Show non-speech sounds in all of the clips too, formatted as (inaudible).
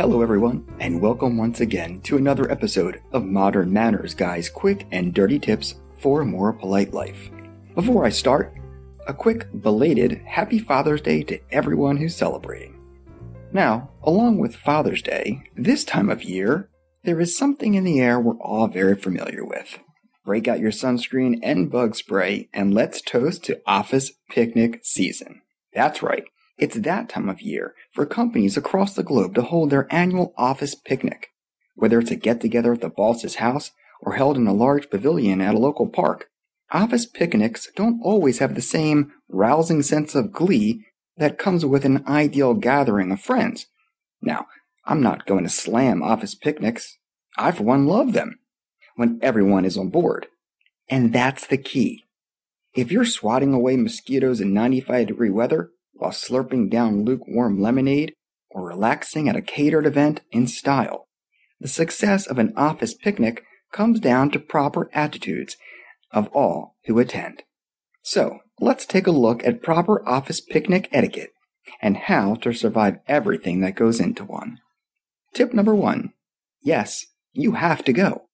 Hello, everyone, and welcome once again to another episode of Modern Manners Guy's quick and dirty tips for a more polite life. Before I start, a quick belated Happy Father's Day to everyone who's celebrating. Now, along with Father's Day, this time of year, there is something in the air we're all very familiar with. Break out your sunscreen and bug spray, and let's toast to office picnic season. That's right. It's that time of year for companies across the globe to hold their annual office picnic. Whether it's a get together at the boss's house or held in a large pavilion at a local park, office picnics don't always have the same rousing sense of glee that comes with an ideal gathering of friends. Now, I'm not going to slam office picnics. I, for one, love them when everyone is on board. And that's the key. If you're swatting away mosquitoes in 95 degree weather, while slurping down lukewarm lemonade or relaxing at a catered event in style. The success of an office picnic comes down to proper attitudes of all who attend. So, let's take a look at proper office picnic etiquette and how to survive everything that goes into one. Tip number one. Yes, you have to go.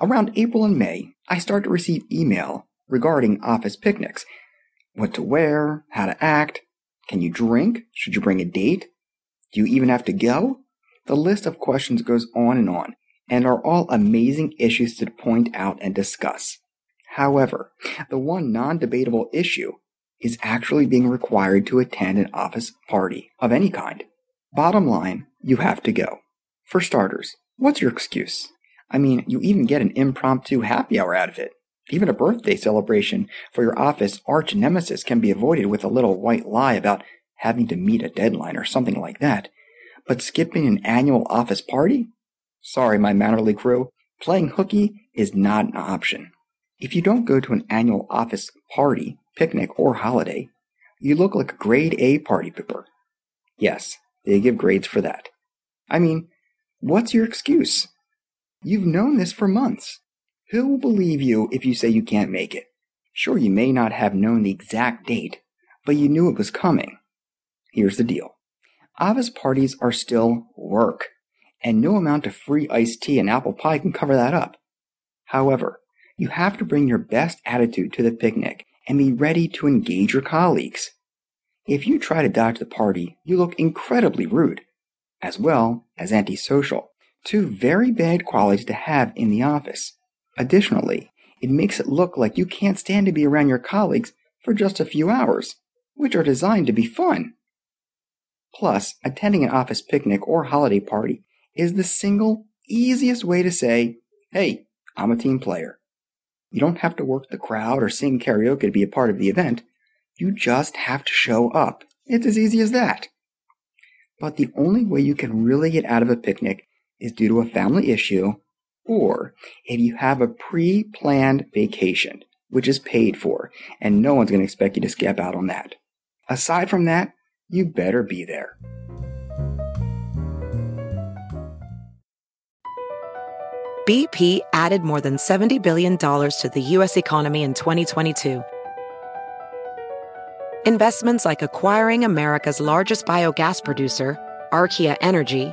Around April and May, I start to receive email regarding office picnics. What to wear, how to act, can you drink? Should you bring a date? Do you even have to go? The list of questions goes on and on, and are all amazing issues to point out and discuss. However, the one non debatable issue is actually being required to attend an office party of any kind. Bottom line, you have to go. For starters, what's your excuse? I mean, you even get an impromptu happy hour out of it. Even a birthday celebration for your office arch nemesis can be avoided with a little white lie about having to meet a deadline or something like that. But skipping an annual office party? Sorry, my Mannerly crew, playing hooky is not an option. If you don't go to an annual office party, picnic, or holiday, you look like a grade A party pooper. Yes, they give grades for that. I mean, what's your excuse? You've known this for months. Who will believe you if you say you can't make it? Sure, you may not have known the exact date, but you knew it was coming. Here's the deal. Office parties are still work, and no amount of free iced tea and apple pie can cover that up. However, you have to bring your best attitude to the picnic and be ready to engage your colleagues. If you try to dodge the party, you look incredibly rude, as well as antisocial, two very bad qualities to have in the office. Additionally, it makes it look like you can't stand to be around your colleagues for just a few hours, which are designed to be fun. Plus, attending an office picnic or holiday party is the single easiest way to say, hey, I'm a team player. You don't have to work the crowd or sing karaoke to be a part of the event. You just have to show up. It's as easy as that. But the only way you can really get out of a picnic is due to a family issue or if you have a pre planned vacation, which is paid for, and no one's going to expect you to skip out on that. Aside from that, you better be there. BP added more than $70 billion to the U.S. economy in 2022. Investments like acquiring America's largest biogas producer, Archaea Energy,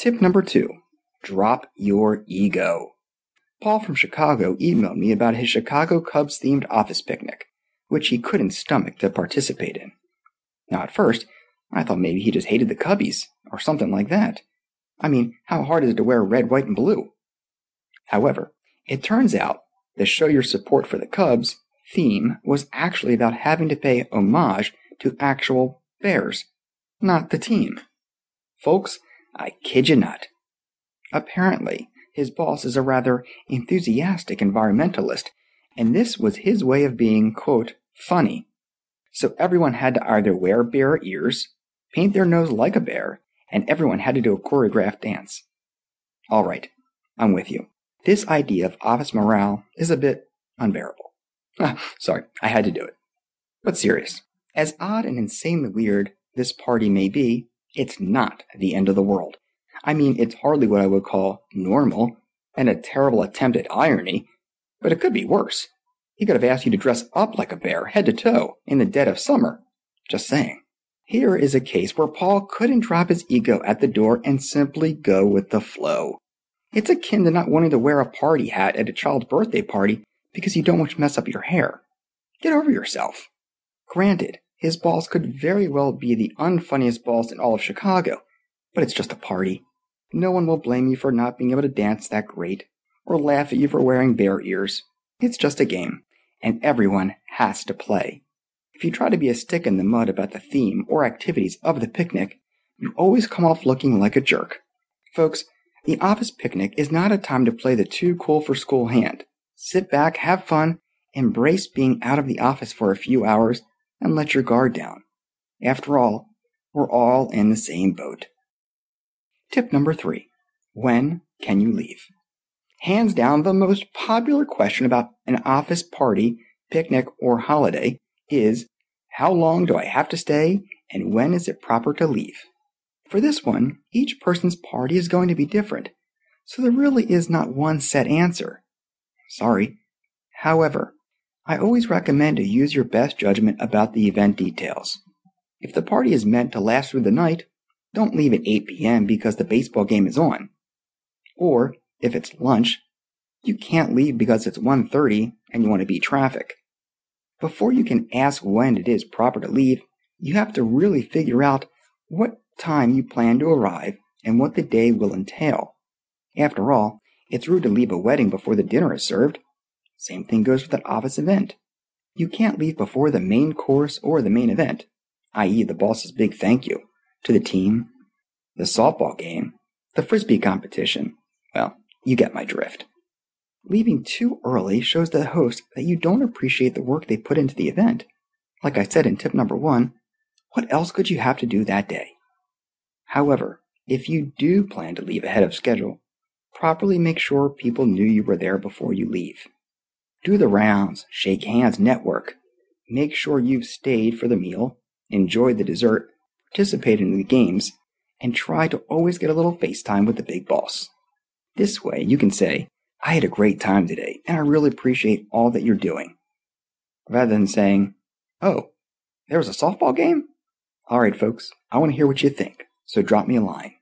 Tip number two drop your ego. Paul from Chicago emailed me about his Chicago Cubs themed office picnic, which he couldn't stomach to participate in. Now, at first, I thought maybe he just hated the Cubbies, or something like that. I mean, how hard is it to wear red, white, and blue? However, it turns out the Show Your Support for the Cubs theme was actually about having to pay homage to actual bears, not the team. Folks, I kid you not. Apparently, his boss is a rather enthusiastic environmentalist, and this was his way of being, quote, funny. So everyone had to either wear bear ears, paint their nose like a bear, and everyone had to do a choreographed dance. All right, I'm with you. This idea of office morale is a bit unbearable. (laughs) Ah, sorry, I had to do it. But serious, as odd and insanely weird this party may be, it's not the end of the world. I mean, it's hardly what I would call normal, and a terrible attempt at irony, but it could be worse. He could have asked you to dress up like a bear, head to toe, in the dead of summer. Just saying. Here is a case where Paul couldn't drop his ego at the door and simply go with the flow. It's akin to not wanting to wear a party hat at a child's birthday party because you don't want to mess up your hair. Get over yourself. Granted, his balls could very well be the unfunniest balls in all of Chicago, but it's just a party. No one will blame you for not being able to dance that great, or laugh at you for wearing bear ears. It's just a game, and everyone has to play. If you try to be a stick in the mud about the theme or activities of the picnic, you always come off looking like a jerk. Folks, the office picnic is not a time to play the too cool for school hand. Sit back, have fun, embrace being out of the office for a few hours, and let your guard down. After all, we're all in the same boat. Tip number three When can you leave? Hands down, the most popular question about an office party, picnic, or holiday is how long do I have to stay and when is it proper to leave? For this one, each person's party is going to be different, so there really is not one set answer. Sorry. However, I always recommend to use your best judgment about the event details. If the party is meant to last through the night, don't leave at 8 p.m. because the baseball game is on. Or, if it's lunch, you can't leave because it's 1.30 and you want to beat traffic. Before you can ask when it is proper to leave, you have to really figure out what time you plan to arrive and what the day will entail. After all, it's rude to leave a wedding before the dinner is served. Same thing goes with an office event. You can't leave before the main course or the main event, i.e., the boss's big thank you, to the team, the softball game, the frisbee competition. Well, you get my drift. Leaving too early shows the host that you don't appreciate the work they put into the event. Like I said in tip number one, what else could you have to do that day? However, if you do plan to leave ahead of schedule, properly make sure people knew you were there before you leave. Do the rounds, shake hands, network. Make sure you've stayed for the meal, enjoyed the dessert, participated in the games, and try to always get a little FaceTime with the big boss. This way you can say, I had a great time today, and I really appreciate all that you're doing. Rather than saying, Oh, there was a softball game? All right, folks, I want to hear what you think, so drop me a line.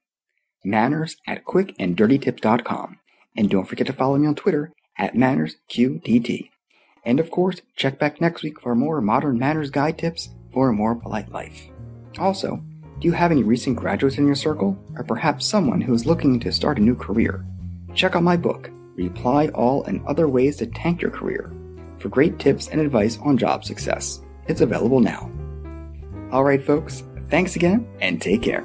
manners at quickanddirtytips.com. And don't forget to follow me on Twitter at mannersqdt. And of course, check back next week for more modern manners guide tips for a more polite life. Also, do you have any recent graduates in your circle, or perhaps someone who is looking to start a new career? Check out my book, Reply All and Other Ways to Tank Your Career, for great tips and advice on job success. It's available now. Alright, folks, thanks again and take care.